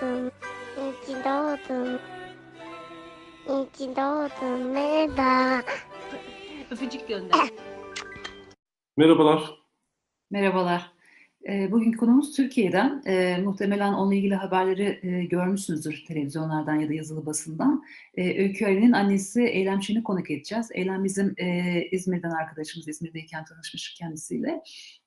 doğdun. İyi ki doğdun. İyi ki doğdun Meda. Öpücük gönder. Merhabalar. Merhabalar. E, Bugünkü konumuz Türkiye'den. E, muhtemelen onunla ilgili haberleri e, görmüşsünüzdür televizyonlardan ya da yazılı basından. E, Öykü Ali'nin annesi Eylem Şen'i konuk edeceğiz. Eylem bizim e, İzmir'den arkadaşımız. İzmir'deyken tanışmış kendisiyle.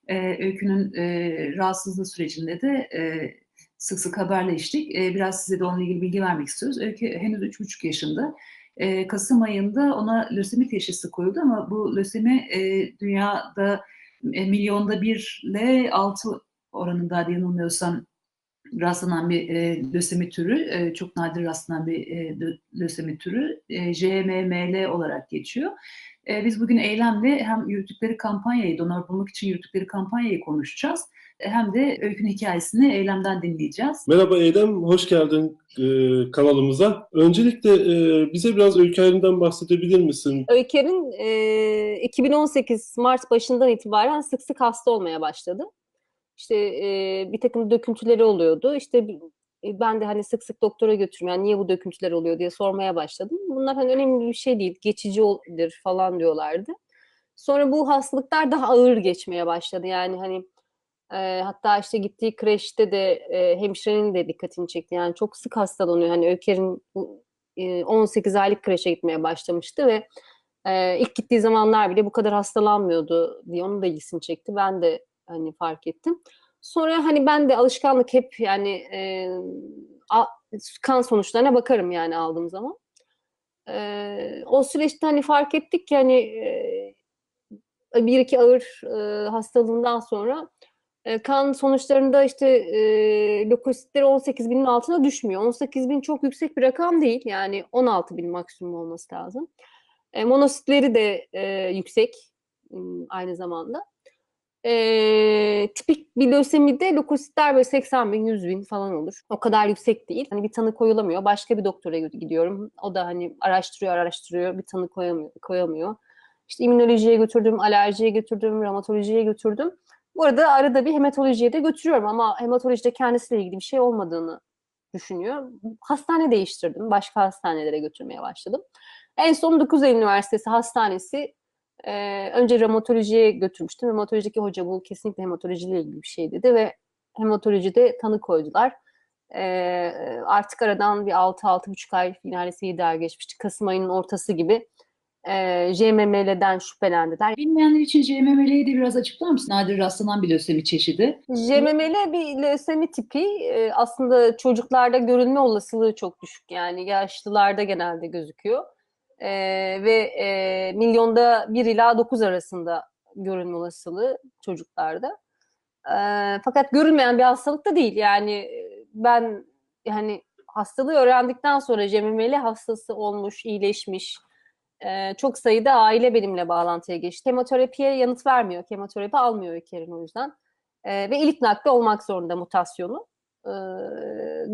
E, Öykü'nün e, rahatsızlığı sürecinde de e, sık sık haberleştik. E, biraz size de onunla ilgili bilgi vermek istiyoruz. Öykü henüz 3,5 yaşında. E, Kasım ayında ona lösemi teşhisi koyuldu ama bu lösemi e, dünyada e, milyonda birle altı oranında diye yanılmıyorsam rastlanan bir e, lösemi türü, e, çok nadir rastlanan bir e, lö- lösemi türü, e, JMML olarak geçiyor. E, biz bugün eylemle hem yürüttükleri kampanyayı, donör bulmak için yürüttükleri kampanyayı konuşacağız. E, hem de öykünün hikayesini eylemden dinleyeceğiz. Merhaba Eylem, hoş geldin e, kanalımıza. Öncelikle e, bize biraz öykü halinden bahsedebilir misin? Öykü'nün e, 2018 Mart başından itibaren sık sık hasta olmaya başladı. İşte e, bir takım döküntüleri oluyordu. İşte ben de hani sık sık doktora götürüyorum. Yani niye bu döküntüler oluyor diye sormaya başladım. Bunlar hani önemli bir şey değil. Geçicidir falan diyorlardı. Sonra bu hastalıklar daha ağır geçmeye başladı. Yani hani e, hatta işte gittiği kreşte de e, hemşirenin de dikkatini çekti. Yani çok sık hastalanıyor. Hani Öker'in e, 18 aylık kreşe gitmeye başlamıştı ve e, ilk gittiği zamanlar bile bu kadar hastalanmıyordu diye onun da ilgisini çekti. Ben de hani fark ettim. Sonra hani ben de alışkanlık hep yani e, a- kan sonuçlarına bakarım yani aldığım zaman. E, o süreçte hani fark ettik ki hani e, bir iki ağır e, hastalığından sonra e, kan sonuçlarında işte e, lökositleri 18 binin altına düşmüyor. 18 bin çok yüksek bir rakam değil. Yani 16 bin maksimum olması lazım. E, monositleri de e, yüksek m, aynı zamanda. E, tipik bir lösemide lökositler böyle 80 bin, 100 bin falan olur. O kadar yüksek değil. Hani bir tanı koyulamıyor. Başka bir doktora gidiyorum. O da hani araştırıyor, araştırıyor. Bir tanı koyamıyor. koyamıyor. İşte immünolojiye götürdüm, alerjiye götürdüm, romatolojiye götürdüm. Bu arada arada bir hematolojiye de götürüyorum ama hematolojide kendisiyle ilgili bir şey olmadığını düşünüyor. Hastane değiştirdim. Başka hastanelere götürmeye başladım. En son 9 Eylül Üniversitesi Hastanesi e, önce hematolojiye götürmüştüm. Hematolojideki hoca bu kesinlikle hematolojiyle ilgili bir şey dedi ve hematolojide tanı koydular. E, artık aradan bir 6-6,5 ay neredeyse 7 ay geçmişti. Kasım ayının ortası gibi e, JMML'den şüphelendiler. Bilmeyenler için JMML'yi de biraz açıklar mısın? Nadir rastlanan bir lösemi çeşidi. JMML bir lösemi tipi e, aslında çocuklarda görülme olasılığı çok düşük yani yaşlılarda genelde gözüküyor E, ve e, milyonda 1 ila 9 arasında görülme olasılığı çocuklarda. E, fakat görülmeyen bir hastalık da değil yani ben yani hastalığı öğrendikten sonra JMML hastası olmuş, iyileşmiş, e, çok sayıda aile benimle bağlantıya geçti. Kemoterapiye yanıt vermiyor, kemoterapi almıyor Öker'in o yüzden. E, ve ilik nakli olmak zorunda mutasyonu. E,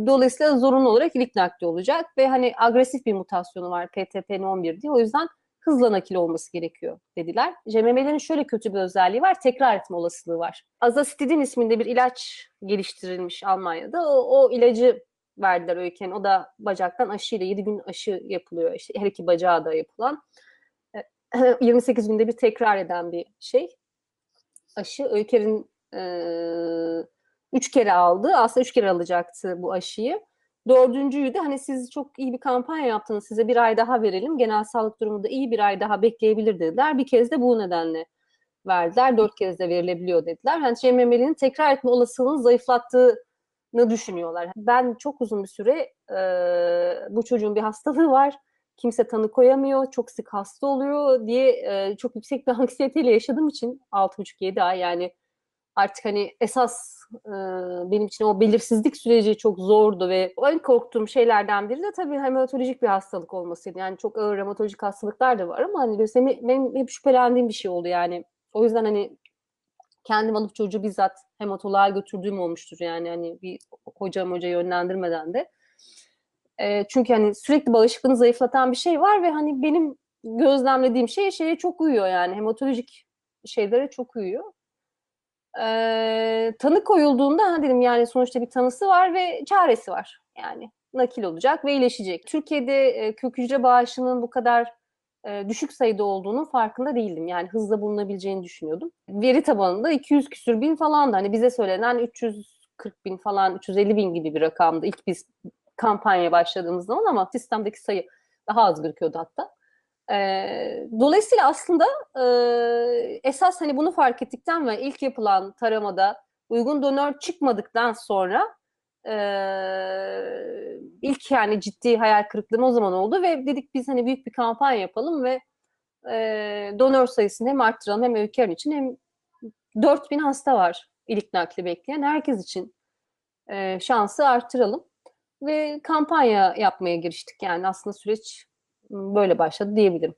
dolayısıyla zorunlu olarak ilik nakli olacak ve hani agresif bir mutasyonu var PTPN11 diye. O yüzden hızla nakil olması gerekiyor dediler. JMM'lerin şöyle kötü bir özelliği var. Tekrar etme olasılığı var. Azastidin isminde bir ilaç geliştirilmiş Almanya'da. O, o ilacı verdiler Öykü'ne. O da bacaktan aşıyla 7 gün aşı yapılıyor. İşte her iki bacağı da yapılan. E, 28 günde bir tekrar eden bir şey. Aşı. Öykü'nin e, üç kere aldı. Aslında üç kere alacaktı bu aşıyı. Dördüncüyü de hani siz çok iyi bir kampanya yaptınız. Size bir ay daha verelim. Genel sağlık durumu da iyi bir ay daha bekleyebilir dediler. Bir kez de bu nedenle verdiler. Dört kez de verilebiliyor dediler. Yani CMML'nin tekrar etme olasılığını zayıflattığını düşünüyorlar. Ben çok uzun bir süre e, bu çocuğun bir hastalığı var. Kimse tanı koyamıyor. Çok sık hasta oluyor diye e, çok yüksek bir anksiyeteyle yaşadığım için 6,5-7 ay yani artık hani esas e, benim için o belirsizlik süreci çok zordu ve en korktuğum şeylerden biri de tabii hematolojik bir hastalık olmasıydı. Yani çok ağır hematolojik hastalıklar da var ama hani lösemi benim hep şüphelendiğim bir şey oldu yani. O yüzden hani kendim alıp çocuğu bizzat hematoloğa götürdüğüm olmuştur yani hani bir hocam hoca yönlendirmeden de. E, çünkü hani sürekli bağışıklığını zayıflatan bir şey var ve hani benim gözlemlediğim şey şeye çok uyuyor yani hematolojik şeylere çok uyuyor. Ee, tanı koyulduğunda ha dedim yani sonuçta bir tanısı var ve çaresi var. Yani nakil olacak ve iyileşecek. Türkiye'de e, kök hücre bağışının bu kadar e, düşük sayıda olduğunun farkında değildim. Yani hızla bulunabileceğini düşünüyordum. Veri tabanında 200 küsür bin falan da hani bize söylenen 340 bin falan 350 bin gibi bir rakamdı ilk biz kampanya başladığımız zaman ama sistemdeki sayı daha az gözüküyordu hatta. E, dolayısıyla aslında e, esas hani bunu fark ettikten ve ilk yapılan taramada uygun donör çıkmadıktan sonra e, ilk yani ciddi hayal kırıklığım o zaman oldu ve dedik biz hani büyük bir kampanya yapalım ve e, donör sayısını hem arttıralım hem ülkem için hem 4000 hasta var ilik nakli bekleyen. Herkes için e, şansı arttıralım ve kampanya yapmaya giriştik. Yani aslında süreç böyle başladı diyebilirim.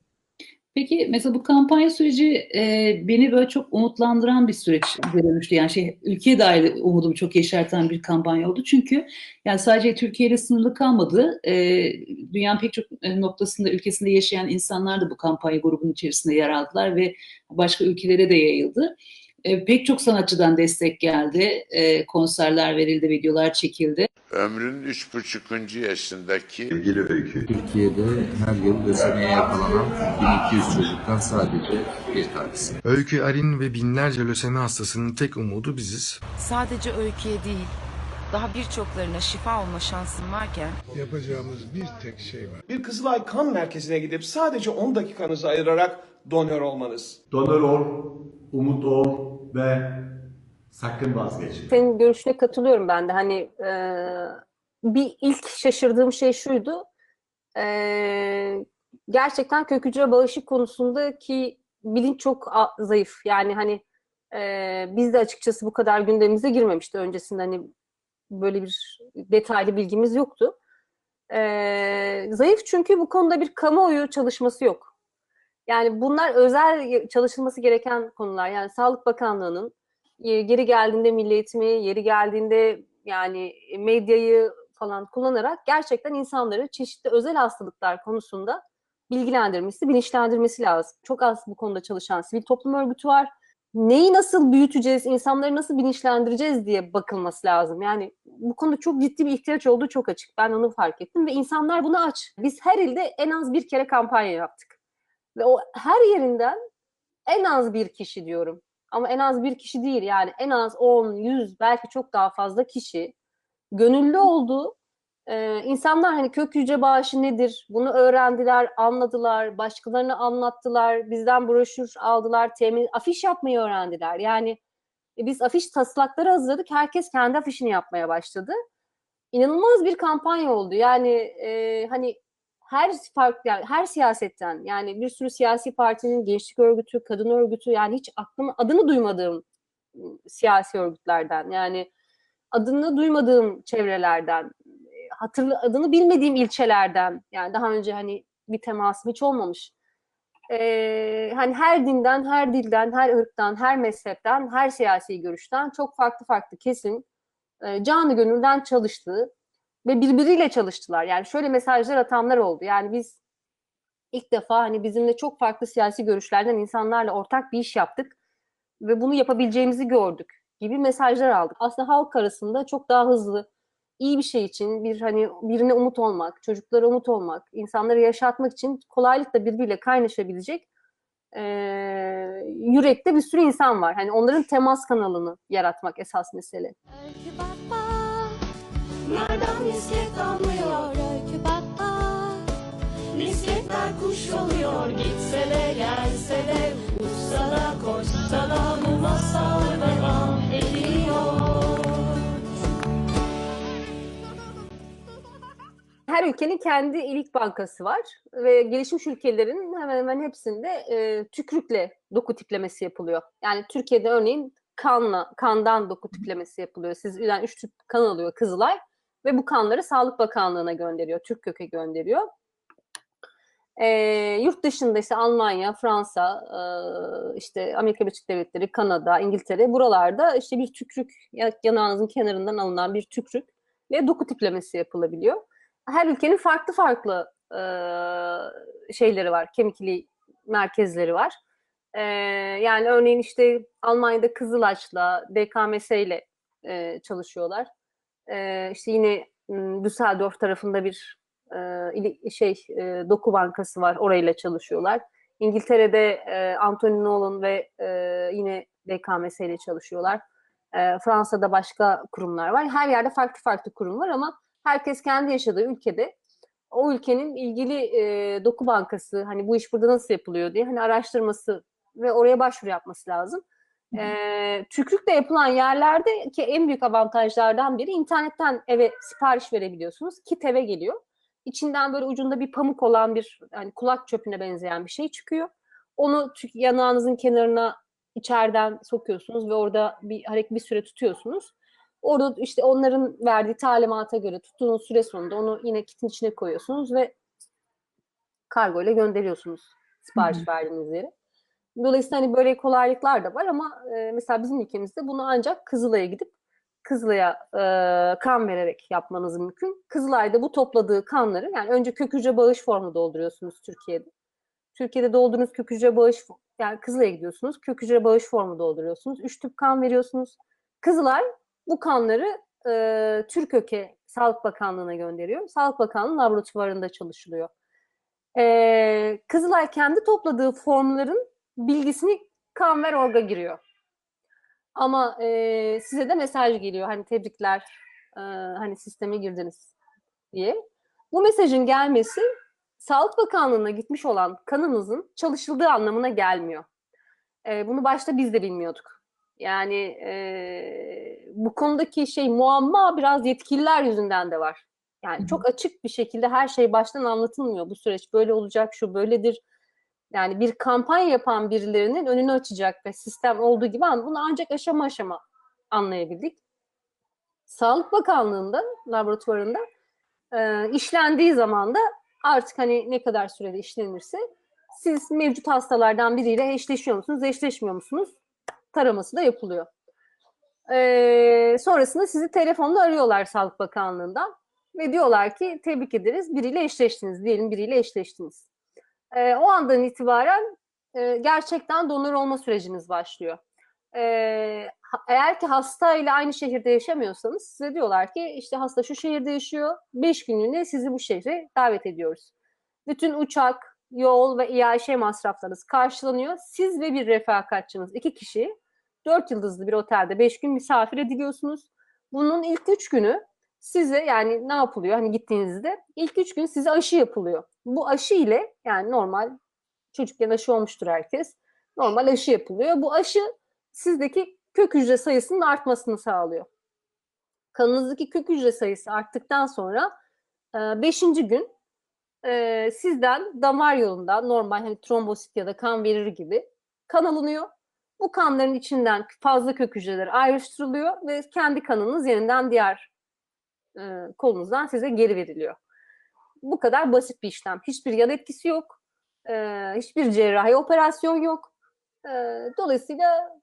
Peki mesela bu kampanya süreci e, beni böyle çok umutlandıran bir süreç dönmüştü. Yani şey ülkeye dair umudumu çok yeşerten bir kampanya oldu. Çünkü yani sadece Türkiye ile sınırlı kalmadı. E, dünyanın pek çok e, noktasında ülkesinde yaşayan insanlar da bu kampanya grubunun içerisinde yer aldılar ve başka ülkelere de yayıldı. E, pek çok sanatçıdan destek geldi. E, konserler verildi, videolar çekildi. Ömrünün üç buçukuncu yaşındaki Sevgili Öykü, Türkiye'de her yıl lösemiye yakalanan 1200 çocuktan sadece bir tanesi. Öykü Arin ve binlerce lösemi hastasının tek umudu biziz. Sadece öyküye değil, daha birçoklarına şifa olma şansım varken Yapacağımız bir tek şey var. Bir Kızılay kan merkezine gidip sadece 10 dakikanızı ayırarak donör olmanız. donör ol, umut ol ve sakın vazgeçme. Senin görüşüne katılıyorum ben de. Hani e, bir ilk şaşırdığım şey şuydu. E, gerçekten kök hücre bağışı konusundaki bilinç çok zayıf. Yani hani e, biz de açıkçası bu kadar gündemimize girmemişti öncesinde. Hani böyle bir detaylı bilgimiz yoktu. E, zayıf çünkü bu konuda bir kamuoyu çalışması yok. Yani bunlar özel çalışılması gereken konular. Yani Sağlık Bakanlığı'nın e, geri geldiğinde milli eğitimi, yeri geldiğinde yani medyayı falan kullanarak gerçekten insanları çeşitli özel hastalıklar konusunda bilgilendirmesi, bilinçlendirmesi lazım. Çok az bu konuda çalışan sivil toplum örgütü var. Neyi nasıl büyüteceğiz, insanları nasıl bilinçlendireceğiz diye bakılması lazım. Yani bu konuda çok ciddi bir ihtiyaç olduğu çok açık. Ben onu fark ettim ve insanlar buna aç. Biz her ilde en az bir kere kampanya yaptık. Ve o her yerinden en az bir kişi diyorum ama en az bir kişi değil yani en az 10, 100 belki çok daha fazla kişi gönüllü oldu. Ee, insanlar hani kök hücre bağışı nedir? Bunu öğrendiler, anladılar, başkalarına anlattılar, bizden broşür aldılar, temin, afiş yapmayı öğrendiler. Yani e, biz afiş taslakları hazırladık, herkes kendi afişini yapmaya başladı. İnanılmaz bir kampanya oldu. Yani e, hani her farklı yani her siyasetten yani bir sürü siyasi partinin gençlik örgütü, kadın örgütü yani hiç aklıma adını duymadığım siyasi örgütlerden yani adını duymadığım çevrelerden hatırlı adını bilmediğim ilçelerden yani daha önce hani bir temasım hiç olmamış. Ee, hani her dinden, her dilden, her ırktan, her mezhepten, her siyasi görüşten çok farklı farklı kesim e, canı gönülden çalıştığı ve birbiriyle çalıştılar. Yani şöyle mesajlar atanlar oldu. Yani biz ilk defa hani bizimle çok farklı siyasi görüşlerden insanlarla ortak bir iş yaptık ve bunu yapabileceğimizi gördük gibi mesajlar aldık. Aslında halk arasında çok daha hızlı iyi bir şey için bir hani birine umut olmak, çocuklara umut olmak, insanları yaşatmak için kolaylıkla birbiriyle kaynaşabilecek e, yürekte bir sürü insan var. Hani onların temas kanalını yaratmak esas mesele. Öykü bak bak, misket damlıyor. Öykü bak misketler kuş oluyor. Gitse de gelse de, uçsa da koşsa da bu masal devam ediyor. Her ülkenin kendi ilik bankası var ve gelişmiş ülkelerin hemen hemen hepsinde e, tükrükle doku tiplemesi yapılıyor. Yani Türkiye'de örneğin kanla, kandan doku tiplemesi yapılıyor. Siz yani üç tip kan alıyor Kızılay ve bu kanları Sağlık Bakanlığı'na gönderiyor, Türk köke gönderiyor. E, yurt dışında ise Almanya, Fransa, e, işte Amerika Birleşik Devletleri, Kanada, İngiltere buralarda işte bir tükrük yanağınızın kenarından alınan bir tükrük ve doku tiplemesi yapılabiliyor her ülkenin farklı farklı e, şeyleri var, kemikli merkezleri var. E, yani örneğin işte Almanya'da Kızılaç'la, DKMS ile e, çalışıyorlar. E, işte yine Düsseldorf tarafında bir e, şey e, doku bankası var. Orayla çalışıyorlar. İngiltere'de e, Anthony Nolan ve e, yine BKMS ile çalışıyorlar. E, Fransa'da başka kurumlar var. Her yerde farklı farklı kurum var ama herkes kendi yaşadığı ülkede o ülkenin ilgili e, doku bankası hani bu iş burada nasıl yapılıyor diye hani araştırması ve oraya başvuru yapması lazım. E, tükrükle yapılan yerlerde ki en büyük avantajlardan biri internetten eve sipariş verebiliyorsunuz. Kit eve geliyor. İçinden böyle ucunda bir pamuk olan bir hani kulak çöpüne benzeyen bir şey çıkıyor. Onu yanağınızın kenarına içeriden sokuyorsunuz ve orada bir hareket bir süre tutuyorsunuz. Orada işte onların verdiği talimata göre tuttuğunuz süre sonunda onu yine kitin içine koyuyorsunuz ve kargo ile gönderiyorsunuz sipariş verdiğiniz yere. Dolayısıyla hani böyle kolaylıklar da var ama e, mesela bizim ülkemizde bunu ancak Kızılay'a gidip Kızılay'a e, kan vererek yapmanız mümkün. Kızılay'da bu topladığı kanları yani önce kök hücre bağış formu dolduruyorsunuz Türkiye'de. Türkiye'de doldurduğunuz kök hücre bağış yani Kızılay'a gidiyorsunuz. Kök hücre bağış formu dolduruyorsunuz. Üç tüp kan veriyorsunuz. Kızılay bu kanları e, Türköke Sağlık Bakanlığı'na gönderiyor. Sağlık Bakanlığı laboratuvarında çalışılıyor. E, Kızılay kendi topladığı formların bilgisini kan ver orga giriyor. Ama e, size de mesaj geliyor. Hani tebrikler, e, hani sisteme girdiniz diye. Bu mesajın gelmesi Sağlık Bakanlığı'na gitmiş olan kanınızın çalışıldığı anlamına gelmiyor. E, bunu başta biz de bilmiyorduk. Yani e, bu konudaki şey muamma biraz yetkililer yüzünden de var. Yani çok açık bir şekilde her şey baştan anlatılmıyor. Bu süreç böyle olacak, şu böyledir. Yani bir kampanya yapan birilerinin önünü açacak ve sistem olduğu gibi an- bunu ancak aşama aşama anlayabildik. Sağlık Bakanlığı'nda, laboratuvarında e, işlendiği zaman da artık hani ne kadar sürede işlenirse siz mevcut hastalardan biriyle eşleşiyor musunuz, eşleşmiyor musunuz? Taraması da yapılıyor. E, sonrasında sizi telefonla arıyorlar Sağlık Bakanlığı'ndan ve diyorlar ki tebrik ederiz biriyle eşleştiniz, diyelim biriyle eşleştiniz. E, o andan itibaren e, gerçekten donör olma süreciniz başlıyor. E, eğer ki hasta ile aynı şehirde yaşamıyorsanız size diyorlar ki işte hasta şu şehirde yaşıyor, 5 günlüğüne sizi bu şehre davet ediyoruz. Bütün uçak, yol ve İAŞ masraflarınız karşılanıyor. Siz ve bir refakatçınız, iki kişi, 4 yıldızlı bir otelde 5 gün misafir ediliyorsunuz. Bunun ilk 3 günü size yani ne yapılıyor hani gittiğinizde ilk 3 gün size aşı yapılıyor. Bu aşı ile yani normal çocukken aşı olmuştur herkes. Normal aşı yapılıyor. Bu aşı sizdeki kök hücre sayısının artmasını sağlıyor. Kanınızdaki kök hücre sayısı arttıktan sonra 5. gün e, sizden damar yolundan normal hani trombosit ya da kan verir gibi kan alınıyor. Bu kanların içinden fazla kök hücreler ayrıştırılıyor ve kendi kanınız yeniden diğer e, kolunuzdan size geri veriliyor. Bu kadar basit bir işlem. Hiçbir yan etkisi yok. E, hiçbir cerrahi operasyon yok. E, dolayısıyla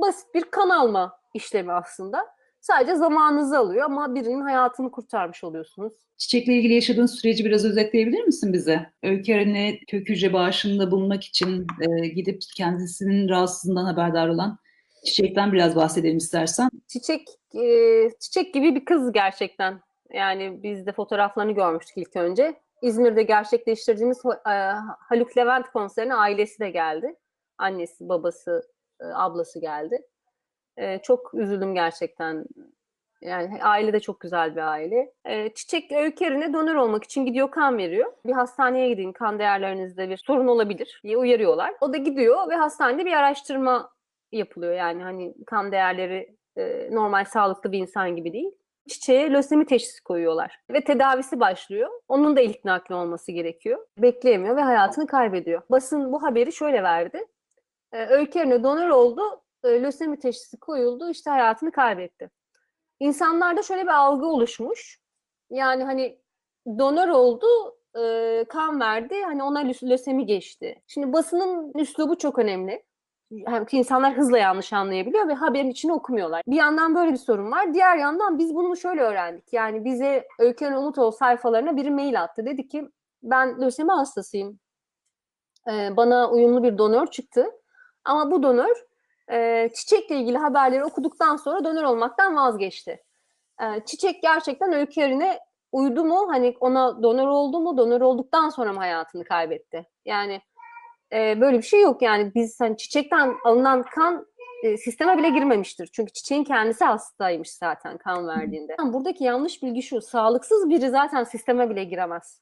basit bir kan alma işlemi aslında. Sadece zamanınızı alıyor ama birinin hayatını kurtarmış oluyorsunuz. Çiçekle ilgili yaşadığın süreci biraz özetleyebilir misin bize? Öykü Eren'e kök hücre bağışında bulunmak için e, gidip kendisinin rahatsızlığından haberdar olan Çiçek'ten biraz bahsedelim istersen. Çiçek e, çiçek gibi bir kız gerçekten. Yani biz de fotoğraflarını görmüştük ilk önce. İzmir'de gerçekleştirdiğimiz e, Haluk Levent konserine ailesi de geldi. Annesi, babası, e, ablası geldi. E, çok üzüldüm gerçekten. Yani aile de çok güzel bir aile. E, Çiçek Öykü Eren'e donör olmak için gidiyor kan veriyor. Bir hastaneye gidin kan değerlerinizde bir sorun olabilir diye uyarıyorlar. O da gidiyor ve hastanede bir araştırma yapılıyor. Yani hani kan değerleri e, normal sağlıklı bir insan gibi değil. Çiçeğe lösemi teşhisi koyuyorlar ve tedavisi başlıyor. Onun da ilk nakli olması gerekiyor. Bekleyemiyor ve hayatını kaybediyor. Basın bu haberi şöyle verdi. E, Öykü donör oldu, e, lösemi teşhisi koyuldu, işte hayatını kaybetti. İnsanlarda şöyle bir algı oluşmuş. Yani hani donör oldu, e, kan verdi, hani ona lös- lösemi geçti. Şimdi basının üslubu çok önemli ki insanlar hızla yanlış anlayabiliyor ve haberin içini okumuyorlar. Bir yandan böyle bir sorun var. Diğer yandan biz bunu şöyle öğrendik. Yani bize Öykü Umutoğlu sayfalarına biri mail attı. Dedi ki ben lösemi hastasıyım. Ee, bana uyumlu bir donör çıktı. Ama bu donör e, çiçekle ilgili haberleri okuduktan sonra donör olmaktan vazgeçti. Ee, çiçek gerçekten öykü yerine uydu mu? Hani ona donör oldu mu? Donör olduktan sonra mı hayatını kaybetti? Yani e, böyle bir şey yok. Yani biz hani çiçekten alınan kan e, sisteme bile girmemiştir. Çünkü çiçeğin kendisi hastaymış zaten kan verdiğinde. Yani buradaki yanlış bilgi şu. Sağlıksız biri zaten sisteme bile giremez.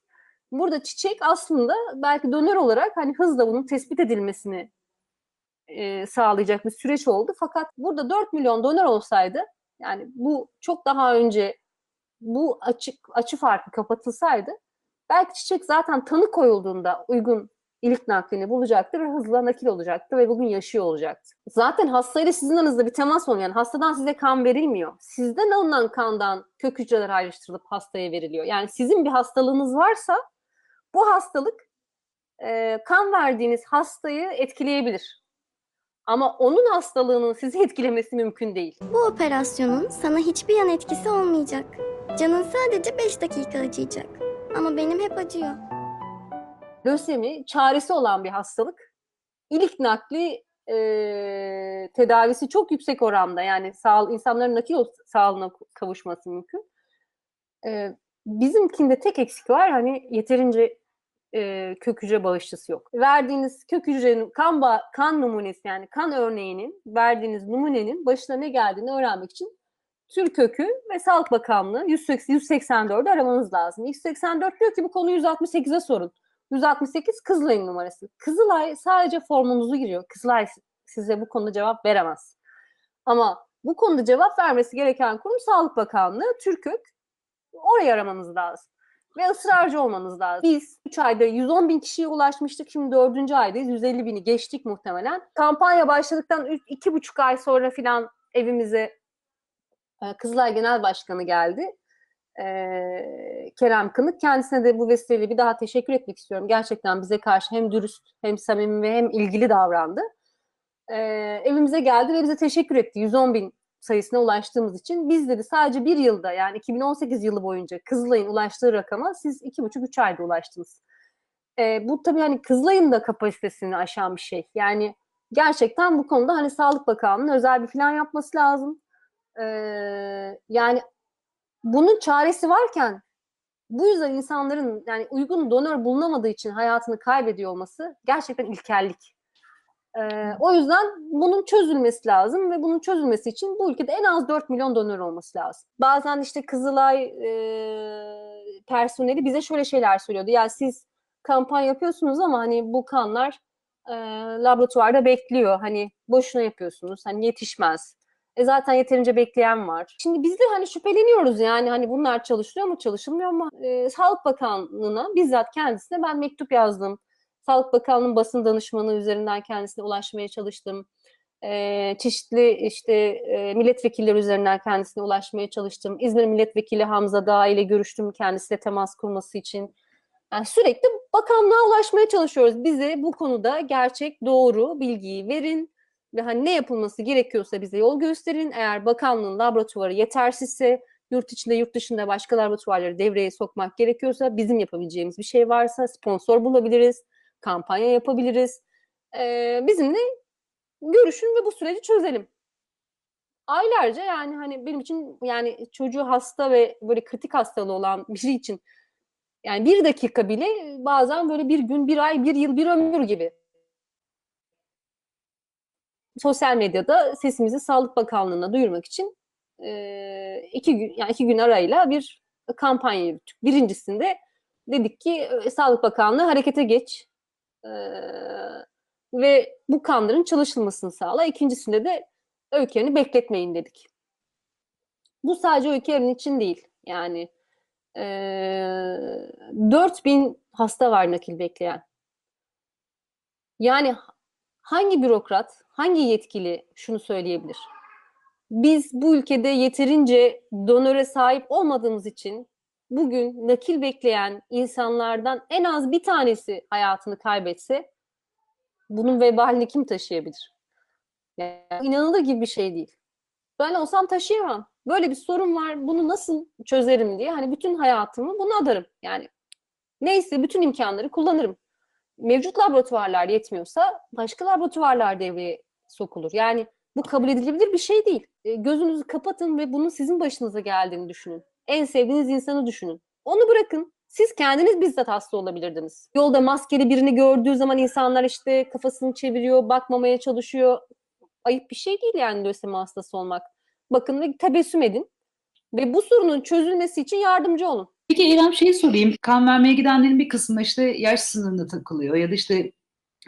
Burada çiçek aslında belki donör olarak hani hızla bunun tespit edilmesini e, sağlayacak bir süreç oldu. Fakat burada 4 milyon donör olsaydı yani bu çok daha önce bu açık açı farkı kapatılsaydı belki çiçek zaten tanı koyulduğunda uygun ilik naklini bulacaktı ve hızla nakil olacaktı ve bugün yaşıyor olacaktı. Zaten hastayla sizin aranızda bir temas olmuyor. Yani hastadan size kan verilmiyor. Sizden alınan kandan kök hücreler ayrıştırılıp hastaya veriliyor. Yani sizin bir hastalığınız varsa bu hastalık e, kan verdiğiniz hastayı etkileyebilir. Ama onun hastalığının sizi etkilemesi mümkün değil. Bu operasyonun sana hiçbir yan etkisi olmayacak. Canın sadece 5 dakika acıyacak. Ama benim hep acıyor. Lösemi çaresi olan bir hastalık. İlik nakli e, tedavisi çok yüksek oranda. Yani sağ, insanların nakil sağlığına kavuşması mümkün. E, bizimkinde tek eksik var hani yeterince e, kök hücre bağışçısı yok. Verdiğiniz kök hücrenin kan, ba- kan numunesi yani kan örneğinin verdiğiniz numunenin başına ne geldiğini öğrenmek için tür kökü ve Sağlık Bakanlığı 184'ü aramanız lazım. 184 diyor ki bu konuyu 168'e sorun. 168 Kızılay'ın numarası. Kızılay sadece formunuzu giriyor. Kızılay size bu konuda cevap veremez. Ama bu konuda cevap vermesi gereken kurum Sağlık Bakanlığı, Türkök. Orayı aramanız lazım. Ve ısrarcı olmanız lazım. Biz 3 ayda 110 bin kişiye ulaşmıştık. Şimdi 4. aydayız. 150 bini geçtik muhtemelen. Kampanya başladıktan 2,5 ay sonra filan evimize e, Kızılay Genel Başkanı geldi. Ee, Kerem Kınık. Kendisine de bu vesileyle bir daha teşekkür etmek istiyorum. Gerçekten bize karşı hem dürüst hem samimi ve hem ilgili davrandı. Ee, evimize geldi ve bize teşekkür etti. 110 bin sayısına ulaştığımız için biz dedi sadece bir yılda yani 2018 yılı boyunca Kızılay'ın ulaştığı rakama siz iki buçuk üç ayda ulaştınız. Ee, bu tabii hani Kızılay'ın da kapasitesini aşan bir şey. Yani gerçekten bu konuda hani Sağlık Bakanlığı'nın özel bir plan yapması lazım. Ee, yani bunun çaresi varken bu yüzden insanların yani uygun donör bulunamadığı için hayatını kaybediyor olması gerçekten ilkellik. Ee, o yüzden bunun çözülmesi lazım ve bunun çözülmesi için bu ülkede en az 4 milyon donör olması lazım. Bazen işte Kızılay e, personeli bize şöyle şeyler söylüyordu. Ya siz kampanya yapıyorsunuz ama hani bu kanlar e, laboratuvarda bekliyor. Hani boşuna yapıyorsunuz. Hani yetişmez. E zaten yeterince bekleyen var. Şimdi biz de hani şüpheleniyoruz yani hani bunlar çalışıyor mu çalışılmıyor mu? E, Sağlık Bakanlığı'na bizzat kendisine ben mektup yazdım. Sağlık Bakanlığı'nın basın danışmanı üzerinden kendisine ulaşmaya çalıştım. E, çeşitli işte e, milletvekilleri üzerinden kendisine ulaşmaya çalıştım. İzmir Milletvekili Hamza Dağ ile görüştüm kendisiyle temas kurması için. Yani sürekli bakanlığa ulaşmaya çalışıyoruz. Bize bu konuda gerçek, doğru bilgiyi verin ve hani ne yapılması gerekiyorsa bize yol gösterin. Eğer bakanlığın laboratuvarı yetersizse, yurt içinde, yurt dışında başka laboratuvarları devreye sokmak gerekiyorsa, bizim yapabileceğimiz bir şey varsa sponsor bulabiliriz, kampanya yapabiliriz. Ee, bizimle görüşün ve bu süreci çözelim. Aylarca yani hani benim için yani çocuğu hasta ve böyle kritik hastalığı olan biri için yani bir dakika bile bazen böyle bir gün, bir ay, bir yıl, bir ömür gibi. Sosyal medyada sesimizi Sağlık Bakanlığı'na duyurmak için e, iki gün, yani iki gün arayla bir kampanya yürüttük. Birincisinde dedik ki Sağlık Bakanlığı harekete geç e, ve bu kanların çalışılmasını sağla. İkincisinde de öykülerini bekletmeyin dedik. Bu sadece öykülerin için değil. Yani e, 4000 hasta var nakil bekleyen. Yani hangi bürokrat, hangi yetkili şunu söyleyebilir? Biz bu ülkede yeterince donöre sahip olmadığımız için bugün nakil bekleyen insanlardan en az bir tanesi hayatını kaybetse bunun vebalini kim taşıyabilir? Yani inanılır gibi bir şey değil. Ben olsam taşıyamam. Böyle bir sorun var. Bunu nasıl çözerim diye hani bütün hayatımı buna adarım. Yani neyse bütün imkanları kullanırım. Mevcut laboratuvarlar yetmiyorsa başka laboratuvarlar devreye sokulur. Yani Bu kabul edilebilir bir şey değil. E, gözünüzü kapatın ve bunun sizin başınıza geldiğini düşünün. En sevdiğiniz insanı düşünün. Onu bırakın. Siz kendiniz bizzat hasta olabilirdiniz. Yolda maskeli birini gördüğü zaman insanlar işte kafasını çeviriyor, bakmamaya çalışıyor. Ayıp bir şey değil yani lösemi hastası olmak. Bakın ve tebessüm edin. Ve bu sorunun çözülmesi için yardımcı olun. Peki İrem şeyi sorayım. Kan vermeye gidenlerin bir kısmı işte yaş sınırında takılıyor ya da işte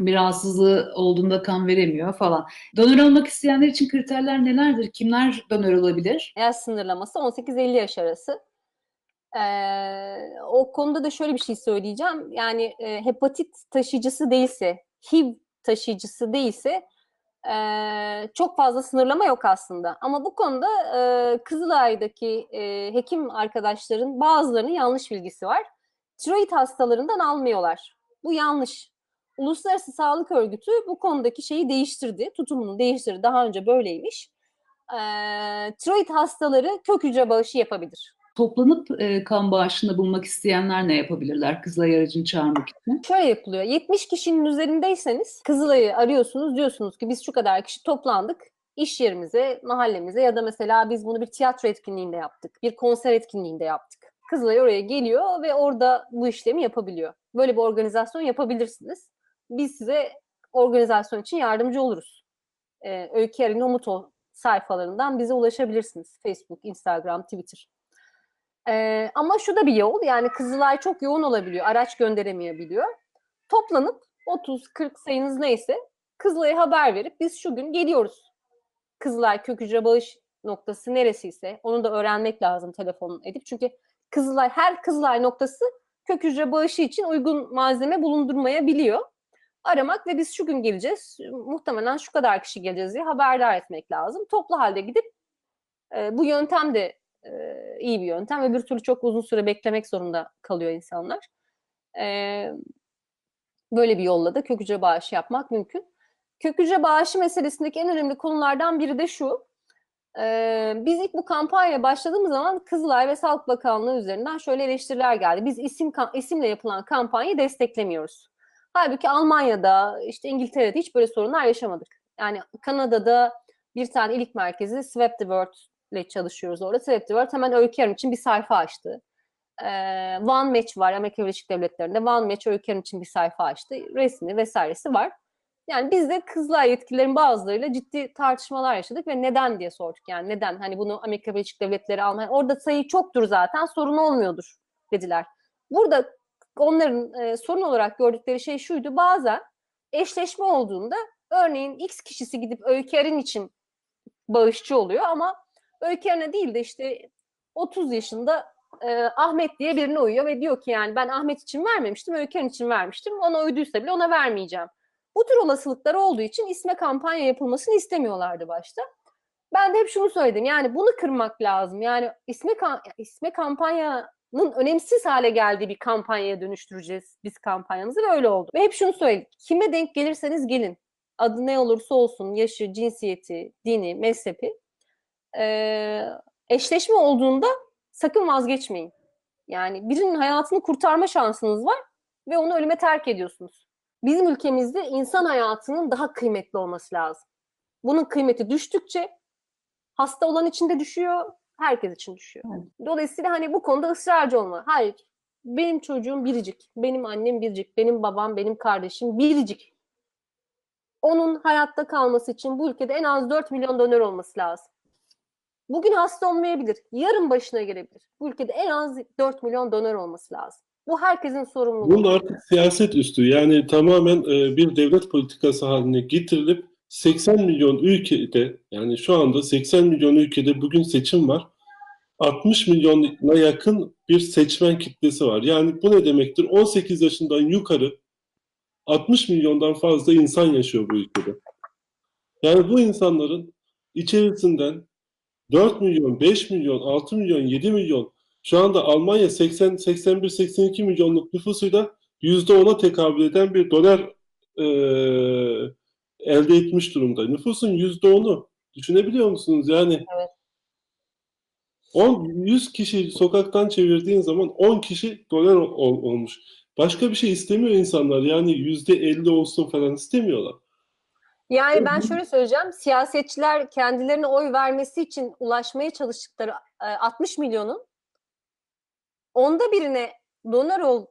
bir rahatsızlığı olduğunda kan veremiyor falan. Donör olmak isteyenler için kriterler nelerdir? Kimler donör olabilir? Yaş sınırlaması 18-50 yaş arası. Ee, o konuda da şöyle bir şey söyleyeceğim. Yani e, hepatit taşıyıcısı değilse, HIV taşıyıcısı değilse e, çok fazla sınırlama yok aslında. Ama bu konuda e, Kızılay'daki e, hekim arkadaşların bazılarının yanlış bilgisi var. Tiroid hastalarından almıyorlar. Bu yanlış. Uluslararası Sağlık Örgütü bu konudaki şeyi değiştirdi, tutumunu değiştirdi. Daha önce böyleymiş. E, tiroid hastaları kök hücre bağışı yapabilir. Toplanıp e, kan bağışında bulunmak isteyenler ne yapabilirler Kızılay aracını çağırmak için? Şöyle yapılıyor. 70 kişinin üzerindeyseniz Kızılay'ı arıyorsunuz. Diyorsunuz ki biz şu kadar kişi toplandık. iş yerimize, mahallemize ya da mesela biz bunu bir tiyatro etkinliğinde yaptık. Bir konser etkinliğinde yaptık. Kızılay oraya geliyor ve orada bu işlemi yapabiliyor. Böyle bir organizasyon yapabilirsiniz. Biz size organizasyon için yardımcı oluruz. Ee, Öykü Erin Umut o sayfalarından bize ulaşabilirsiniz. Facebook, Instagram, Twitter. Ee, ama şu da bir yol. Yani Kızılay çok yoğun olabiliyor. Araç gönderemeyebiliyor. Toplanıp 30-40 sayınız neyse Kızılay'a haber verip biz şu gün geliyoruz. Kızılay kök hücre bağış noktası neresiyse onu da öğrenmek lazım telefonun edip. Çünkü Kızılay her Kızılay noktası kök hücre bağışı için uygun malzeme bulundurmayabiliyor. Aramak ve biz şu gün geleceğiz. Muhtemelen şu kadar kişi geleceğiz diye haberdar etmek lazım. Toplu halde gidip e, bu yöntem de e, iyi bir yöntem. Öbür türlü çok uzun süre beklemek zorunda kalıyor insanlar. E, böyle bir yolla da kök hücre bağışı yapmak mümkün. Kök hücre bağışı meselesindeki en önemli konulardan biri de şu. E, biz ilk bu kampanya başladığımız zaman Kızılay ve Sağlık Bakanlığı üzerinden şöyle eleştiriler geldi. Biz isim isimle yapılan kampanyayı desteklemiyoruz. Halbuki Almanya'da, işte İngiltere'de hiç böyle sorunlar yaşamadık. Yani Kanada'da bir tane ilik merkezi Swap the World ile çalışıyoruz orada. World hemen Öykü Hanım için bir sayfa açtı. Ee, One Match var Amerika Birleşik Devletleri'nde. One Match Öykü Hanım için bir sayfa açtı. Resmi vesairesi var. Yani biz de Kızılay yetkililerin bazılarıyla ciddi tartışmalar yaşadık ve neden diye sorduk. Yani neden? Hani bunu Amerika Birleşik Devletleri Almanya orada sayı çoktur zaten sorun olmuyordur dediler. Burada onların e, sorun olarak gördükleri şey şuydu. Bazen eşleşme olduğunda örneğin X kişisi gidip Öykü Erin için bağışçı oluyor ama Öykü değil de işte 30 yaşında e, Ahmet diye birine uyuyor ve diyor ki yani ben Ahmet için vermemiştim, Öykü için vermiştim. Ona uyduysa bile ona vermeyeceğim. Bu tür olasılıklar olduğu için isme kampanya yapılmasını istemiyorlardı başta. Ben de hep şunu söyledim. Yani bunu kırmak lazım. Yani isme isme kampanyanın önemsiz hale geldiği bir kampanyaya dönüştüreceğiz biz kampanyamızı ve öyle oldu. Ve hep şunu söyledik. Kime denk gelirseniz gelin. Adı ne olursa olsun, yaşı, cinsiyeti, dini, mezhepi. Ee, eşleşme olduğunda sakın vazgeçmeyin. Yani birinin hayatını kurtarma şansınız var ve onu ölüme terk ediyorsunuz. Bizim ülkemizde insan hayatının daha kıymetli olması lazım. Bunun kıymeti düştükçe hasta olan için de düşüyor, herkes için düşüyor. Dolayısıyla hani bu konuda ısrarcı olma. Hayır, benim çocuğum biricik, benim annem biricik, benim babam, benim kardeşim biricik. Onun hayatta kalması için bu ülkede en az 4 milyon donör olması lazım. Bugün hasta olmayabilir, yarın başına gelebilir. Bu ülkede en az 4 milyon donör olması lazım. Bu herkesin sorumluluğu. Bunun artık siyaset üstü. Yani tamamen e, bir devlet politikası haline getirilip 80 milyon ülkede yani şu anda 80 milyon ülkede bugün seçim var. 60 milyona yakın bir seçmen kitlesi var. Yani bu ne demektir? 18 yaşından yukarı 60 milyondan fazla insan yaşıyor bu ülkede. Yani bu insanların içerisinden 4 milyon, 5 milyon, 6 milyon, 7 milyon şu anda Almanya 80 81 82 milyonluk nüfusuyla %10'a tekabül eden bir dolar e, elde etmiş durumda. Nüfusun %10'u düşünebiliyor musunuz? Yani evet. 10 100 kişi sokaktan çevirdiğin zaman 10 kişi dolar ol, olmuş. Başka bir şey istemiyor insanlar. Yani %50 olsun falan istemiyorlar. Yani ben şöyle söyleyeceğim. Siyasetçiler kendilerine oy vermesi için ulaşmaya çalıştıkları e, 60 milyonun onda birine donör ol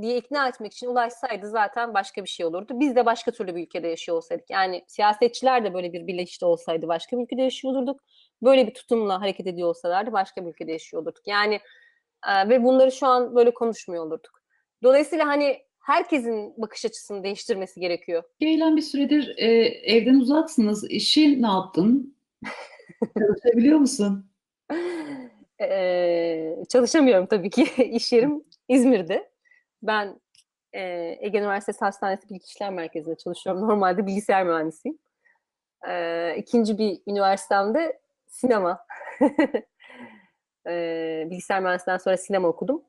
diye ikna etmek için ulaşsaydı zaten başka bir şey olurdu. Biz de başka türlü bir ülkede yaşıyor olsaydık. Yani siyasetçiler de böyle bir bilinçte olsaydı başka bir ülkede yaşıyor olurduk. Böyle bir tutumla hareket ediyor olsalardı başka bir ülkede yaşıyor olurduk. Yani e, ve bunları şu an böyle konuşmuyor olurduk. Dolayısıyla hani herkesin bakış açısını değiştirmesi gerekiyor. Eylem bir süredir e, evden uzaksınız. İşi ne yaptın? Çalışabiliyor musun? Ee, çalışamıyorum tabii ki. İş yerim İzmir'de. Ben e, Ege Üniversitesi Hastanesi Bilgi İşlem Merkezi'nde çalışıyorum. Normalde bilgisayar mühendisiyim. Ee, ikinci bir üniversitemde sinema. Ee, bilgisayar mühendisliğinden sonra sinema okudum.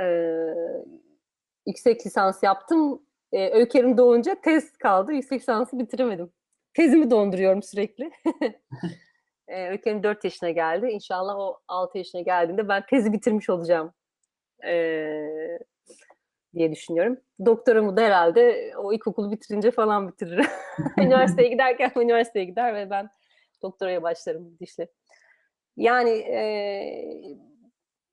Ee, yüksek lisans yaptım. Ee, Öykü'nün doğunca tez kaldı. Yüksek lisansı bitiremedim. Tezimi donduruyorum sürekli. Ee, Öykü'nün 4 yaşına geldi. İnşallah o 6 yaşına geldiğinde ben tezi bitirmiş olacağım ee, diye düşünüyorum. Doktoramı da herhalde o ilkokulu bitirince falan bitiririm. üniversiteye giderken üniversiteye gider ve ben doktoraya başlarım dişle. Yani e,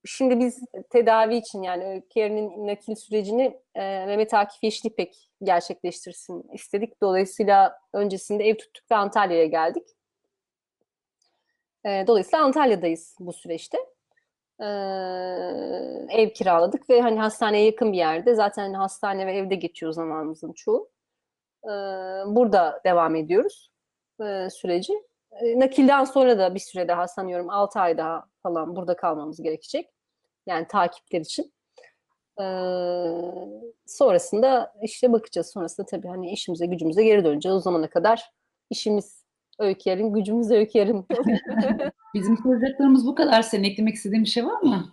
şimdi biz tedavi için yani Öykü'nün nakil sürecini e, Mehmet Akif Yeşilipek gerçekleştirsin istedik. Dolayısıyla öncesinde ev tuttuk ve Antalya'ya geldik. E, dolayısıyla Antalya'dayız bu süreçte. E, ev kiraladık ve hani hastaneye yakın bir yerde. Zaten hastane ve evde geçiyor zamanımızın çoğu. E, burada devam ediyoruz e, süreci. E, nakilden sonra da bir süre daha sanıyorum 6 ay daha falan burada kalmamız gerekecek. Yani takipler için. E, sonrasında işte bakacağız. Sonrasında tabii hani işimize gücümüze geri döneceğiz. O zamana kadar işimiz Öyküyer'in, gücümüz Öyküyer'in. Bizim soracaklarımız bu kadar. Senin eklemek istediğin bir şey var mı?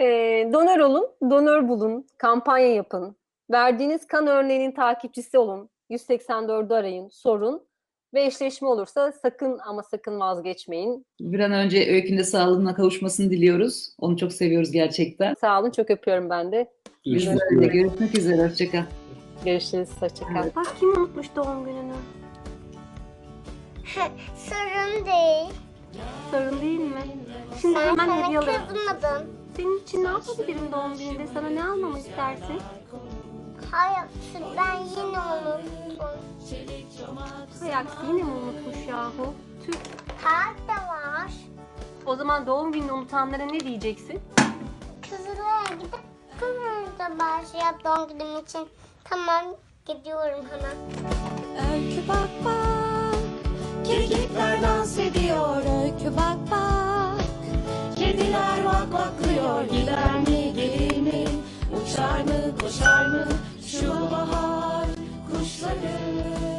E, donör olun, donör bulun, kampanya yapın. Verdiğiniz kan örneğinin takipçisi olun. 184'ü arayın, sorun. Ve eşleşme olursa sakın ama sakın vazgeçmeyin. Bir an önce Öykü'nün de sağlığına kavuşmasını diliyoruz. Onu çok seviyoruz gerçekten. Sağ olun, çok öpüyorum ben de. De öyle. Görüşmek üzere. Hoşçakal. Görüşürüz, hoşçakal. Bak kim unutmuş doğum gününü? Sorun değil. Sorun değil mi? Şimdi Sen hemen hediye alıyorum. kızmadın. Senin için ne yapabilirim doğum gününde? Sana ne almamı istersin? Hayır, ben yine unuttum. Hay aksi yine mi unutmuş yahu? Tüh. Kart da var. O zaman doğum gününü unutanlara ne diyeceksin? Kızılay'a gidip kızımıza başlayıp doğum günüm için. Tamam, gidiyorum hemen. Öykü bak bak Kekikler dans ediyor Öykü bak bak Kediler vak vaklıyor Gider mi gelir mi Uçar mı koşar mı Şu bahar kuşları.